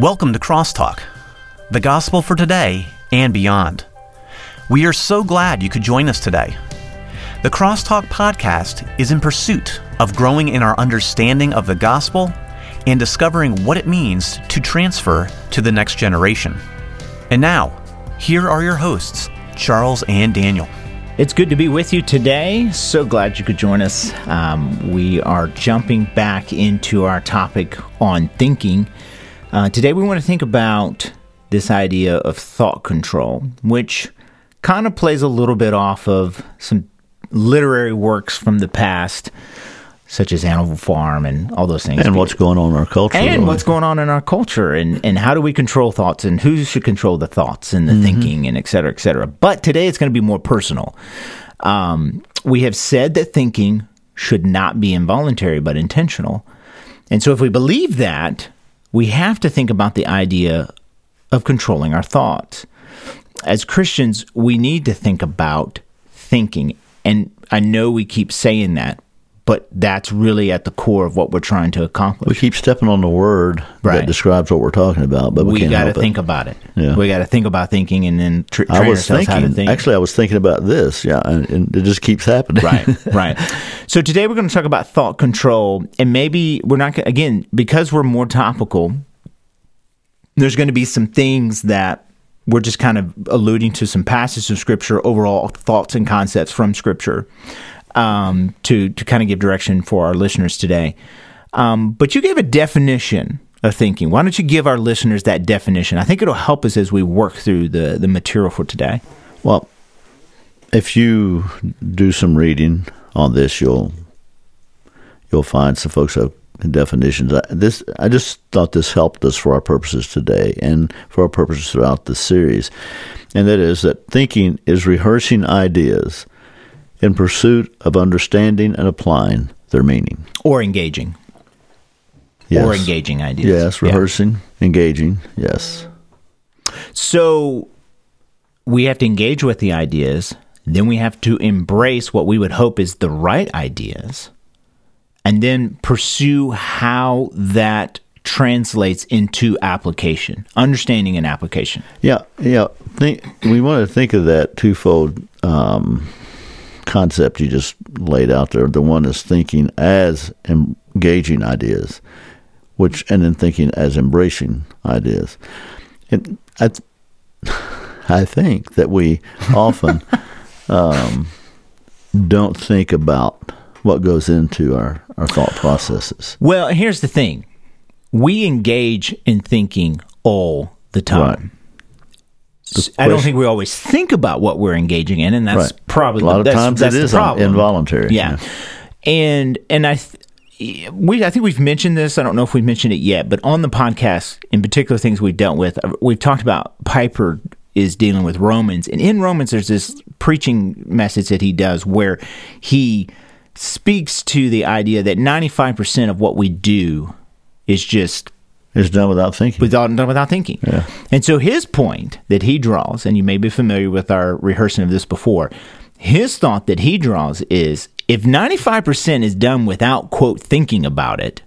Welcome to Crosstalk, the gospel for today and beyond. We are so glad you could join us today. The Crosstalk podcast is in pursuit of growing in our understanding of the gospel and discovering what it means to transfer to the next generation. And now, here are your hosts, Charles and Daniel. It's good to be with you today. So glad you could join us. Um, we are jumping back into our topic on thinking. Uh, today, we want to think about this idea of thought control, which kind of plays a little bit off of some literary works from the past, such as Animal Farm and all those things. And what's going on in our culture. and what's going on in our culture and, and how do we control thoughts and who should control the thoughts and the Mm-hmm. thinking and et cetera, et cetera. But today it's going to be more personal. Um, we have said that thinking should not be involuntary but intentional. And so if we believe that, we have to think about the idea of controlling our thoughts. As Christians, we need to think about thinking. And I know we keep saying that, but that's really at the core of what we're trying to accomplish. we keep stepping on the word Right. that describes what we're talking about, but we, we got to help it. think about it. Yeah. We got to think about thinking and then tr- train I was ourselves how to thinking. think. Actually, I was thinking about this. Yeah, and, and it just keeps happening. right, right. So today we're going to talk about thought control, and maybe we're not again because we're more topical. There's going to be some things that we're just kind of alluding to some passages of scripture, overall thoughts and concepts from scripture, um, to to kind of give direction for our listeners today. Um, but you gave a definition of thinking. Why don't you give our listeners that definition? I think it'll help us as we work through the the material for today. Well, if you do some reading on this, you'll you'll find some folks have definitions. I, this I just thought this helped us for our purposes today and for our purposes throughout the series, and that is that thinking is rehearsing ideas in pursuit of understanding and applying their meaning. Or engaging. Yes. Or engaging ideas. Yes, Yeah. rehearsing, engaging. Yes. So we have to engage with the ideas, then we have to embrace what we would hope is the right ideas, and then pursue how that translates into application, understanding and application. Yeah, yeah. Think we want to think of that twofold um, concept you just laid out there. The one is thinking as engaging ideas, which and then thinking as embracing ideas. And I, I think that we often um, don't think about what goes into our, our thought processes. Well, here's the thing we engage in thinking all the time. Right. I don't think we always think about what we're engaging in, and that's Right. probably A lot of that's, times that's it the is problem. involuntary. Yeah. And and I th- we I think we've mentioned this. I don't know if we've mentioned it yet, but on the podcast, in particular things we've dealt with, uh, we've talked about Piper is dealing with Romans, and in Romans there's this preaching message that he does where he speaks to the idea that 95% of what we do is just It's done without thinking. without done without thinking. Yeah. And so his point that he draws, and you may be familiar with our rehearsing of this before, his thought that he draws is if 95% is done without quote thinking about it,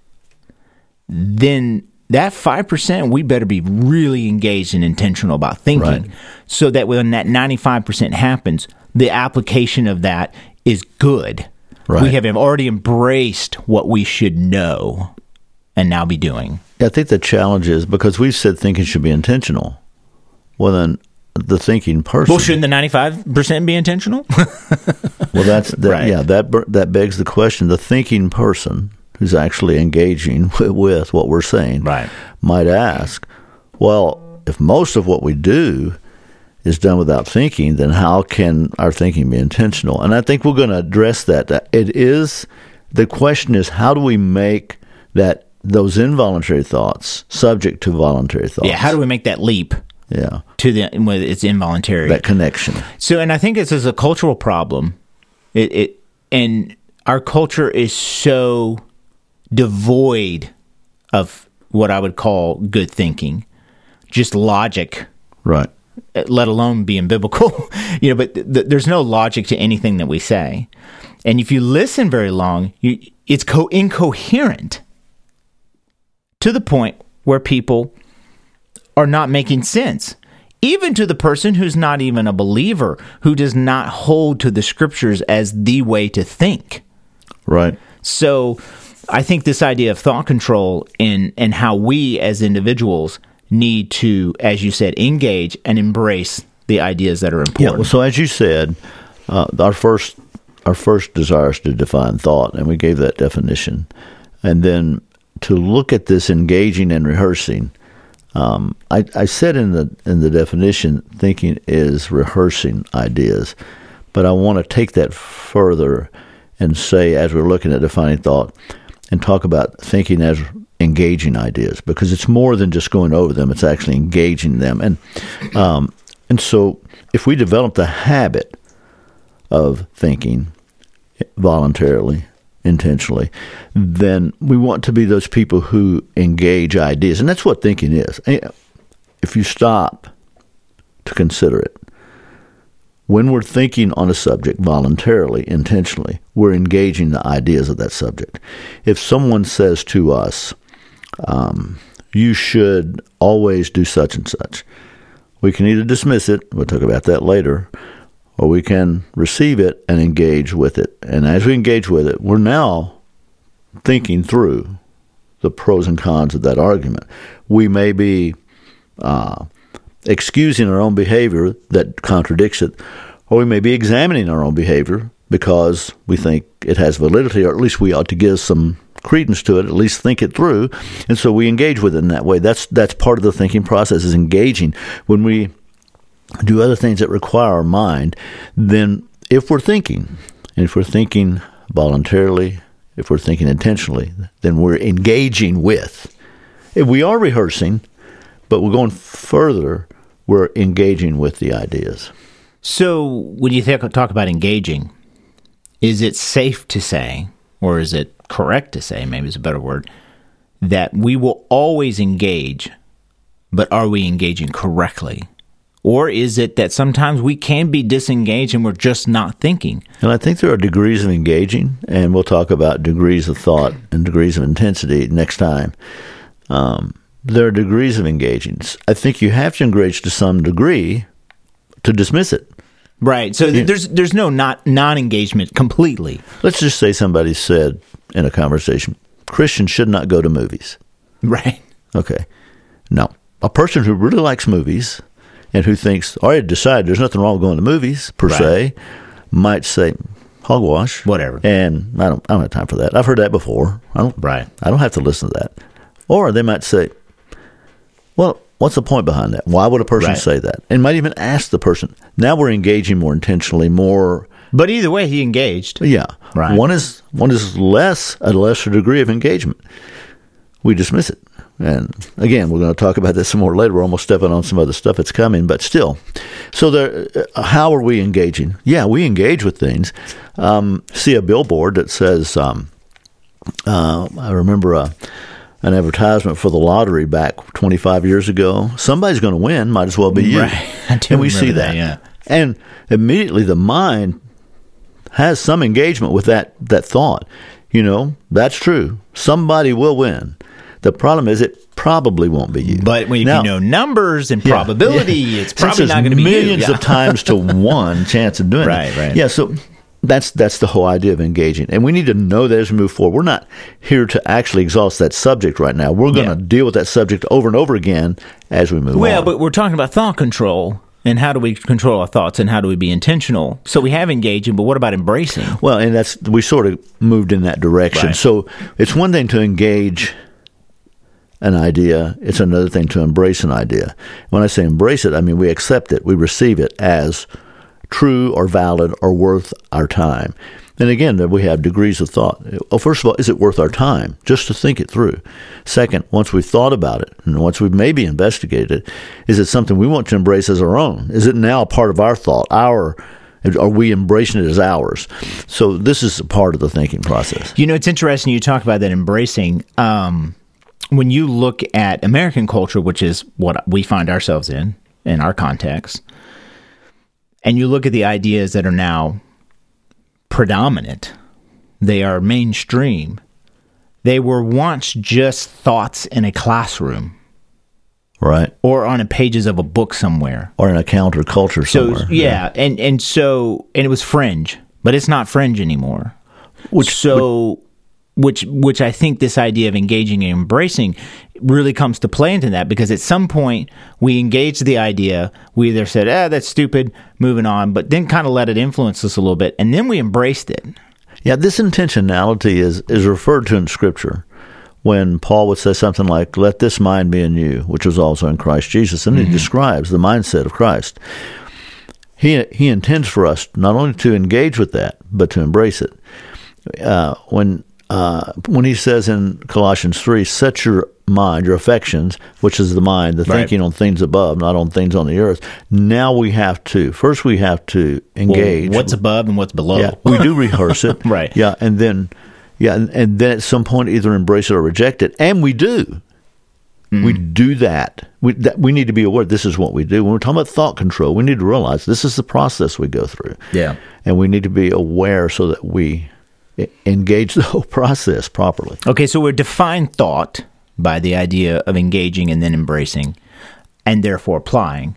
then that 5% we better be really engaged and intentional about thinking Right. so that when that 95% happens, the application of that is good. Right. We have already embraced what we should know and now be doing. I think the challenge is because we've said thinking should be intentional. Well, then the thinking person. Well, shouldn't the ninety-five percent be intentional? well, that's that, Right. yeah. That that begs the question: the thinking person who's actually engaging with, with what we're saying, Right. might ask, "Well, if most of what we do is done without thinking, then how can our thinking be intentional?" And I think we're going to address that. That It is the question is how do we make that those involuntary thoughts subject to voluntary thoughts? yeah. How do we make that leap yeah to the when it's involuntary? that connection? so, and I think this is a cultural problem. It, it and our culture is so devoid of what I would call good thinking, just logic. Right. let alone being biblical. you know, but th- there's no logic to anything that we say. And if you listen very long, you, it's co- incoherent to the point where people are not making sense. Even to the person who's not even a believer, who does not hold to the scriptures as the way to think. Right. So I think this idea of thought control and, and how we as individuals need to, as you said, engage and embrace the ideas that are Yeah. important. Well, so as you said, uh, our first our first desire is to define thought, and we gave that definition, and then to look at this engaging and rehearsing. Um, I, I said in the in the definition, thinking is rehearsing ideas, but I want to take that further and say, as we're looking at defining thought, and talk about thinking as engaging ideas because it's more than just going over them; it's actually engaging them, and um, and so if we develop the habit of thinking voluntarily, intentionally, then we want to be those people who engage ideas. And that's what thinking is. If you stop to consider it, when we're thinking on a subject voluntarily, intentionally, we're engaging the ideas of that subject. If someone says to us, um, you should always do such and such, we can either dismiss it, we'll talk about that later, or we can receive it and engage with it. And as we engage with it, we're now thinking through the pros and cons of that argument. We may be uh, excusing our own behavior that contradicts it, or we may be examining our own behavior because we think it has validity, or at least we ought to give some credence to it, at least think it through, and so we engage with it in that way. That's that's part of the thinking process is engaging. When we do other things that require our mind, then if we're thinking, and if we're thinking voluntarily, if we're thinking intentionally, then we're engaging with. If we are rehearsing, but we're going further, we're engaging with the ideas. So, when you think, talk about engaging, is it safe to say, or is it correct to say, maybe is a better word, that we will always engage, but are we engaging correctly? Or is it that sometimes we can be disengaged and we're just not thinking? And I think there are degrees of engaging, and we'll talk about degrees of thought and degrees of intensity next time. Um, there are degrees of engaging. I think you have to engage to some degree to dismiss it. Right. So th- there's there's no not non engagement completely. Let's just say somebody said in a conversation, Christians should not go to movies. Right. Okay. Now, a person who really likes movies and who thinks, oh, already decided there's nothing wrong with going to movies per Right. se, might say, hogwash. Whatever. And I don't, I don't have time for that. I've heard that before. I don't, Right. I don't have to listen to that. Or they might say, well, what's the point behind that? Why would a person Right. say that? And might even ask the person. Now we're engaging more intentionally, more But either way, he engaged. yeah. Right. One is one is less a lesser degree of engagement. We dismiss it. And again, we're going to talk about this some more later. We're almost stepping on some other stuff that's coming, but still. So, there, uh, how are we engaging? Yeah, we engage with things. Um, see a billboard that says, um, uh, I remember a, an advertisement for the lottery back 25 years ago. Somebody's going to win. Might as well be you. Right. And we see that. that, yeah. And immediately the mind has some engagement with that that thought. You know, that's true. Somebody will win. The problem is it probably won't be you. But when Now- you know numbers and Yeah, probability, yeah. it's probably not going to be millions you. Yeah. of times to one chance of doing Right, it. right. right. Yeah, so that's that's the whole idea of engaging, and we need to know that as we move forward. We're not here to actually exhaust that subject right now. We're going to deal with that subject over and over again as we move Well, on. but we're talking about thought control and how do we control our thoughts and how do we be intentional. So we have engaging, but what about embracing? Well, and that's we sort of moved in that direction. Right. So it's one thing to engage an idea; it's another thing to embrace an idea. When I say embrace it, I mean we accept it, we receive it as true or valid or worth our time. And again, that we have degrees of thought. Well, first of all, is it worth our time just to think it through? Second, once we've thought about it and once we've maybe investigated it, is it something we want to embrace as our own? Is it now a part of our thought? Our are we embracing it as ours? So this is part of the thinking process. You know, it's interesting you talk about that embracing. Um, when you look at American culture, which is what we find ourselves in, in our context, and you look at the ideas that are now predominant, they are mainstream. They were once just thoughts in a classroom. right? or on the pages of a book somewhere. Or in a counterculture So somewhere. yeah, and and so and it was fringe, but it's not fringe anymore. Which so which which I think this idea of engaging and embracing really comes to play into that because at some point we engaged the idea, we either said, "Ah, that's stupid," moving on, but then kind of let it influence us a little bit, and then we embraced it. Yeah, this intentionality is is referred to in Scripture when Paul would say something like, "Let this mind be in you, which was also in Christ Jesus," and he describes the mindset of Christ. He he intends for us not only to engage with that, but to embrace it. Uh, when uh, when he says in Colossians three, "Set your mind, your affections, which is the mind, the Right. thinking on things above, not on things on the earth." Now we have to first we have to engage. what's above and what's below. Yeah, we do rehearse it. Right. Yeah, and then yeah, and, and then at some point either embrace it or reject it, and we do. We do that. We that, we need to be aware. This is what we do when we're talking about thought control. We need to realize this is the process we go through. Yeah. and we need to be aware so that we engage the whole process properly. Okay, so we're defined thought by the idea of engaging and then embracing, and therefore applying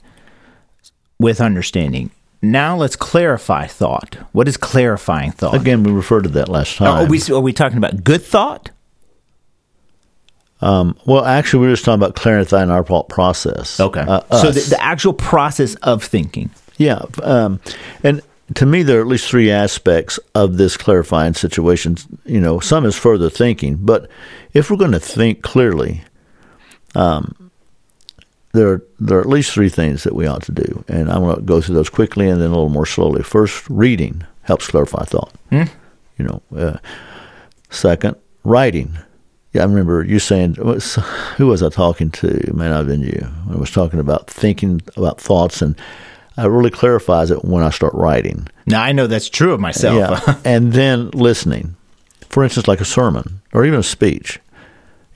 with understanding. Now let's clarify thought. What is clarifying thought? Again, we referred to that last Are time. we, are we talking about good thought? um, well, actually, we are just talking about clarifying our pro- process. Uh, so the, the actual process of thinking. Yeah, um, and to me, there are at least three aspects of this clarifying situation. You know, some is further thinking, but if we're going to think clearly, um, there are, there are at least three things that we ought to do, and I'm going to go through those quickly and then a little more slowly. First, reading helps clarify thought. You know, uh, second, writing. Yeah, I remember you saying, who was I talking to? May not have been you. I was talking about thinking about thoughts, and it really clarifies it when I start writing. Now I know that's true of myself. Yeah, and then listening. For instance, like a sermon or even a speech.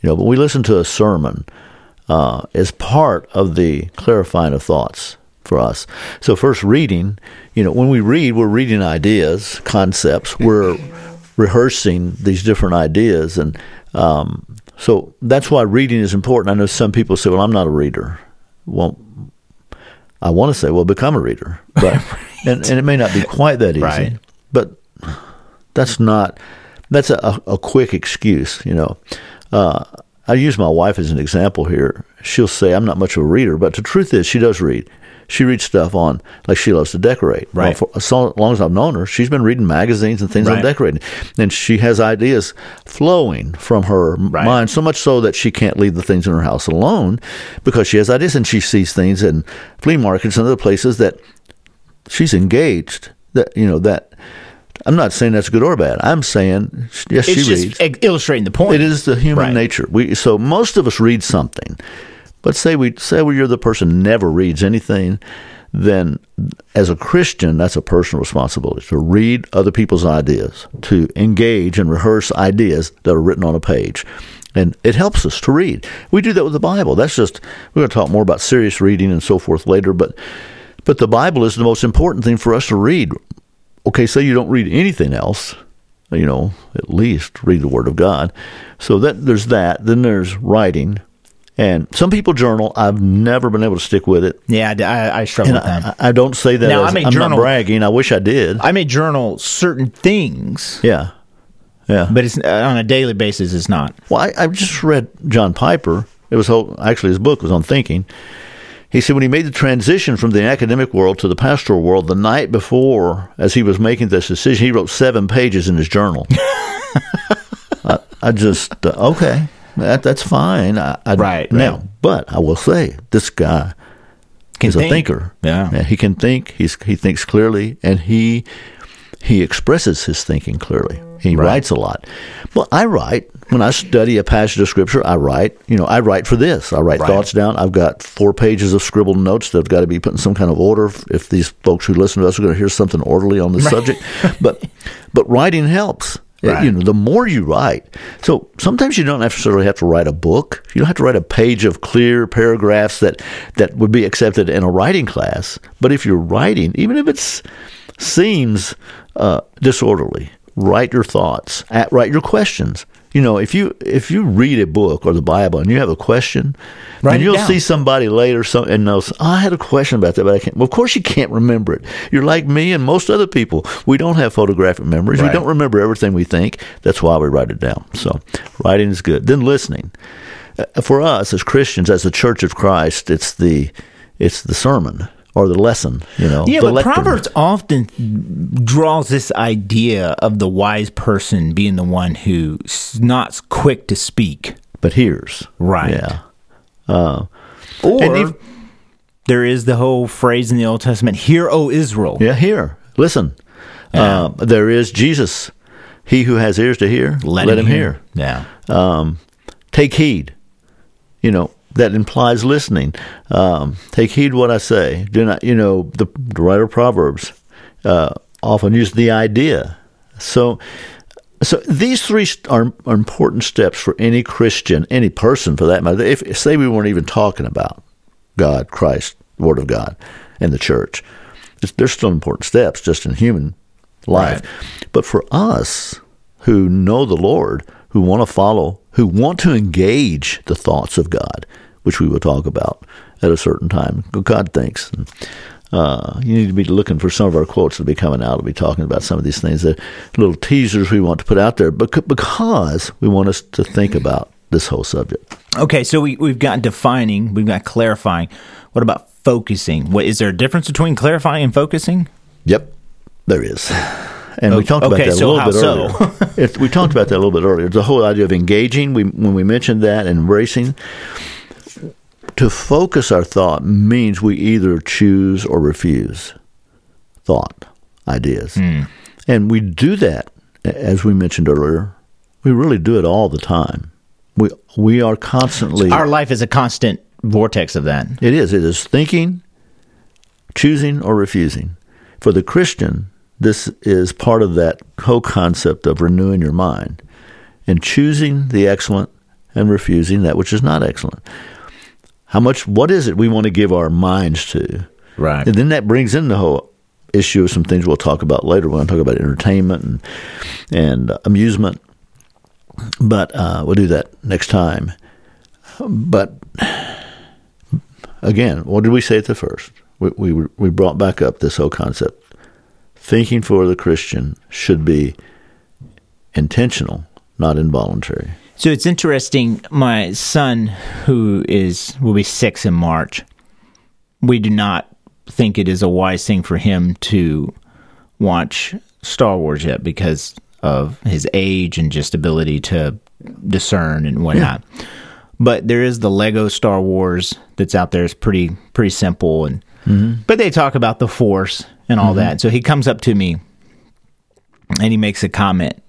You know, but we listen to a sermon uh, as part of the clarifying of thoughts for us. So first, reading. You know, when we read, we're reading ideas, concepts. We're rehearsing these different ideas, and um, so that's why reading is important. I know some people say, "Well, I'm not a reader." Well, I want to say, well, become a reader, but and, and it may not be quite that easy. Right. But that's not that's a, a quick excuse, you know. Uh, I use my wife as an example here. She'll say, "I'm not much of a reader," but the truth is, she does read. She reads stuff on like she loves to decorate. Well, Right. for as long as I've known her, she's been reading magazines and things on decorating, and she has ideas flowing from her Right. mind so much so that she can't leave the things in her house alone because she has ideas and she sees things in flea markets and other places that she's engaged. That you know that I'm not saying that's good or bad. I'm saying yes, It's she just reads. illustrating the point. It is the human Right. nature. We so most of us read something, but say we say we you're the person never reads anything. Then, as a Christian, that's a personal responsibility to read other people's ideas, to engage and rehearse ideas that are written on a page, and it helps us to read. We do that with the Bible. That's just we're going to talk more about serious reading and so forth later, but but the Bible is the most important thing for us to read. Okay, say you don't read anything else, you know, at least read the Word of God. So that there's that. Then there's writing, and some people journal. I've never been able to stick with it, yeah, I, I, I struggle and with that. I, I don't say that. Now, as, I may I'm journal- not bragging. I wish I did. I may journal certain things, yeah, yeah. but it's on a daily basis. It's not. Well, I, I just read John Piper. It was whole, actually his book was on thinking. He said when he made the transition from the academic world to the pastoral world, the night before, as he was making this decision, he wrote seven pages in his journal. I, I just uh, okay, that that's fine. I, I, Right, now, right. but I will say this guy Can is a thinker. Yeah. he can think. He's he thinks clearly, and he he expresses his thinking clearly. He Right. writes a lot. Well, I write when I study a passage of scripture. I write. You know, I write for this. I write Right. thoughts down. I've got four pages of scribbled notes that've got to be put in some kind of order. If, if these folks who listen to us are going to hear something orderly on this subject, but but writing helps. Right. You know, the more you write. So sometimes you don't necessarily have to write a book. You don't have to write a page of clear paragraphs that that would be accepted in a writing class. But if you're writing, even if it seems uh, disorderly, write your thoughts, at, write your questions. You know, if you if you read a book or the Bible and you have a question, Write and you'll down. see somebody later some, and knows, oh, I had a question about that, but I can't. Well, of course, you can't remember it. You're like me and most other people. We don't have photographic memories. Right. We don't remember everything we think. That's why we write it down. So, writing is good. Then listening. Uh, For us as Christians, as the Church of Christ, it's the it's the sermon or the lesson. You know, Yeah, the but lectern. Proverbs often draws this idea of the wise person being the one who's not quick to speak. but hears. Right. Yeah. Uh, Or if- there is the whole phrase in the Old Testament, "Hear, O Israel." Yeah, hear. Listen. Uh, there is Jesus. He who has ears to hear, let, him hear. Yeah. Um, take heed. You know, that implies listening. Um, take heed what I say. Do not, you know, the, the writer of Proverbs uh, often use the idea. So, so these three are, are important steps for any Christian, any person for that matter. If say we weren't even talking about God, Christ, Word of God, and the church, it's, they're still important steps just in human life. But for us who know the Lord, who want to follow, who want to engage the thoughts of God, which we will talk about at a certain time, God thinks. And, uh, you need to be looking for some of our quotes to be coming out. to be talking about some of these things, the little teasers we want to put out there, bec- because we want us to think about this whole subject. Okay, so we we've got defining, we've got clarifying. What about focusing? What is there a difference between clarifying and focusing? Yep, there is. And we O- talked about okay, that a so little bit so? earlier. We talked about that a little bit earlier. The whole idea of engaging, we, when we mentioned that, and embracing, to focus our thought means we either choose or refuse thought, ideas. Hmm. And we do that, as we mentioned earlier, we really do it all the time. We, we are constantly. Our life is a constant vortex of that. It is. It is thinking, choosing, or refusing. For the Christian, this is part of that whole concept of renewing your mind and choosing the excellent and refusing that which is not excellent. How much, what is it we want to give our minds to? Right. And then that brings in the whole issue of some things we'll talk about later when I talk about entertainment and, and amusement. But uh, we'll do that next time. But again, what did we say at the first? We, we, we brought back up this whole concept. Thinking for the Christian should be intentional, not involuntary. So it's interesting. My son, who is will be six in March, we do not think it is a wise thing for him to watch Star Wars yet because of his age and just ability to discern and whatnot. But there is the Lego Star Wars that's out there. It's pretty pretty simple and mm-hmm. but they talk about the Force and all mm-hmm. that. So he comes up to me and he makes a comment,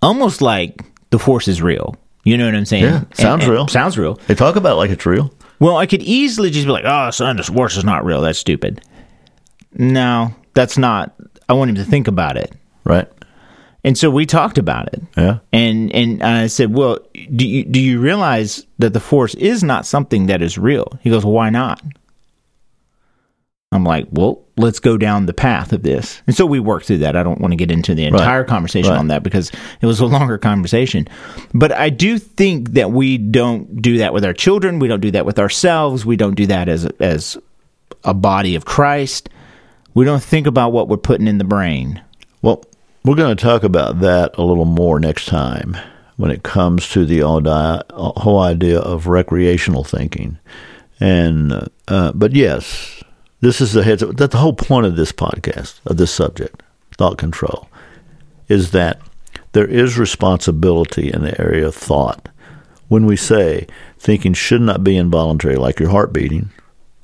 almost like the Force is real. You know what I'm saying? Yeah, sounds and- real. Sounds real. They talk about it like it's real. Well, I could easily just be like, "Oh, son, this Force is not real. That's stupid." No, that's not. I want him to think about it, Right? and so we talked about it. Yeah. And and I said, "Well, do you do you realize that the Force is not something that is real?" He goes, "Why not?" I'm like, "Well, let's go down the path of this." And so we worked through that. I don't want to get into the entire conversation Right. on that because it was a longer conversation. But I do think that we don't do that with our children. We don't do that with ourselves. We don't do that as as a body of Christ. We don't think about what we're putting in the brain. Well, we're going to talk about that a little more next time when it comes to the whole idea of recreational thinking. And uh, uh, but yes, this is the heads. That the whole point of this podcast of this subject, thought control, is that there is responsibility in the area of thought. When we say thinking should not be involuntary, like your heart beating,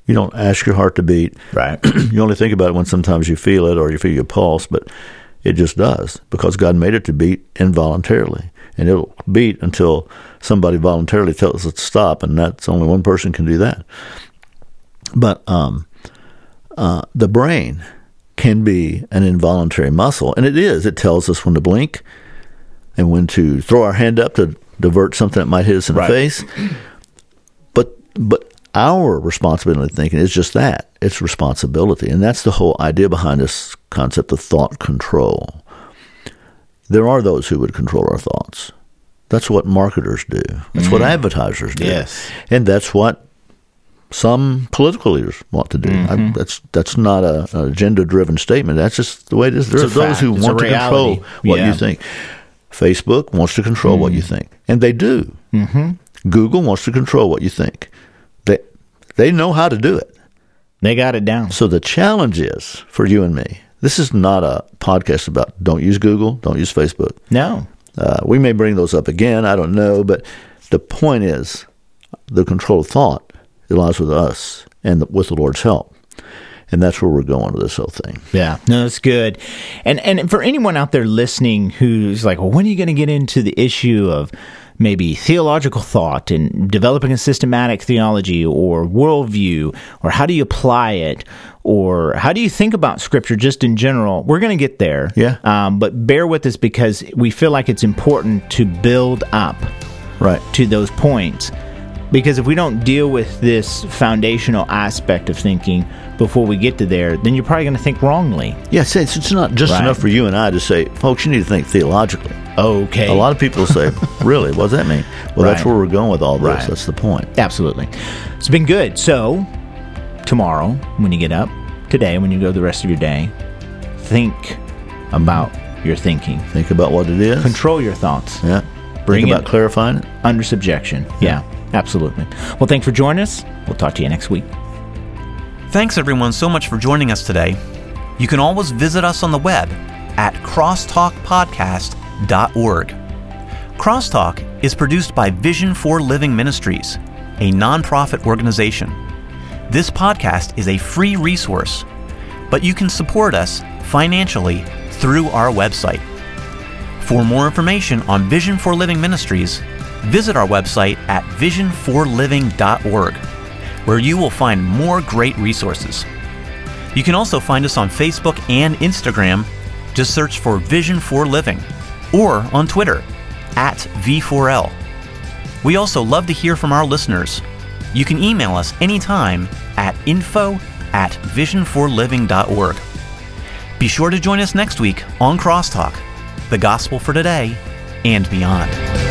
you don't ask your heart to beat Right. you only think about it when sometimes you feel it or you feel your pulse, but it just does because God made it to beat involuntarily. And it'll beat until somebody voluntarily tells it to stop, and that's only one person can do that. But um, uh, the brain can be an involuntary muscle, and it is. It tells us when to blink and when to throw our hand up to divert something that might hit us in Right. the face. But but our responsibility in thinking is just that. It's responsibility. And that's the whole idea behind this concept of thought control. There are those who would control our thoughts. That's what marketers do. That's what advertisers do. Yes. and that's what some political leaders want to do. Mm-hmm. I, that's that's not a, an agenda-driven statement. That's just the way it is. There a are those who. It's want to reality. control what Yeah. you think. Facebook wants to control what you think, and they do. Mm-hmm. Google wants to control what you think. They they know how to do it. They got it down. So the challenge is for you and me. This is not a podcast about don't use Google, don't use Facebook. No. Uh, we may bring those up again. I don't know, but the point is, the control of thought it lies with us and with the Lord's help, and that's where we're going with this whole thing. Yeah, no, that's good. And and for anyone out there listening who's like, well, when are you going to get into the issue of maybe theological thought and developing a systematic theology or worldview, or how do you apply it, or how do you think about Scripture just in general? We're going to get there. Yeah. Um, but bear with us because we feel like it's important to build up Right. to those points. Because if we don't deal with this foundational aspect of thinking before we get to there, then you're probably going to think wrongly. Yes, it's, it's not just Right. enough for you and I to say, folks, you need to think theologically. Okay. A lot of people say, really, what does that mean? Well, that's where we're going with all this. Right. That's the point. Absolutely. It's been good. So, tomorrow, when you get up, today, when you go the rest of your day, think about your thinking. Think about what it is. Control your thoughts Yeah. Bring Think it- about clarifying it. under subjection. Yeah, absolutely. Well, thanks for joining us. We'll talk to you next week. Thanks everyone so much for joining us today. You can always visit us on the web at crosstalkpodcast.org. Crosstalk is produced by Vision for Living Ministries, a nonprofit organization. This podcast is a free resource, but you can support us financially through our website. For more information on Vision for Living Ministries, visit our website at visionforliving.org, where you will find more great resources. You can also find us on Facebook and Instagram. Just search for Vision for Living, or on Twitter at V4L. We also love to hear from our listeners. You can email us anytime at info at visionforliving.org. Be sure to join us next week on Crosstalk, the gospel for today and beyond.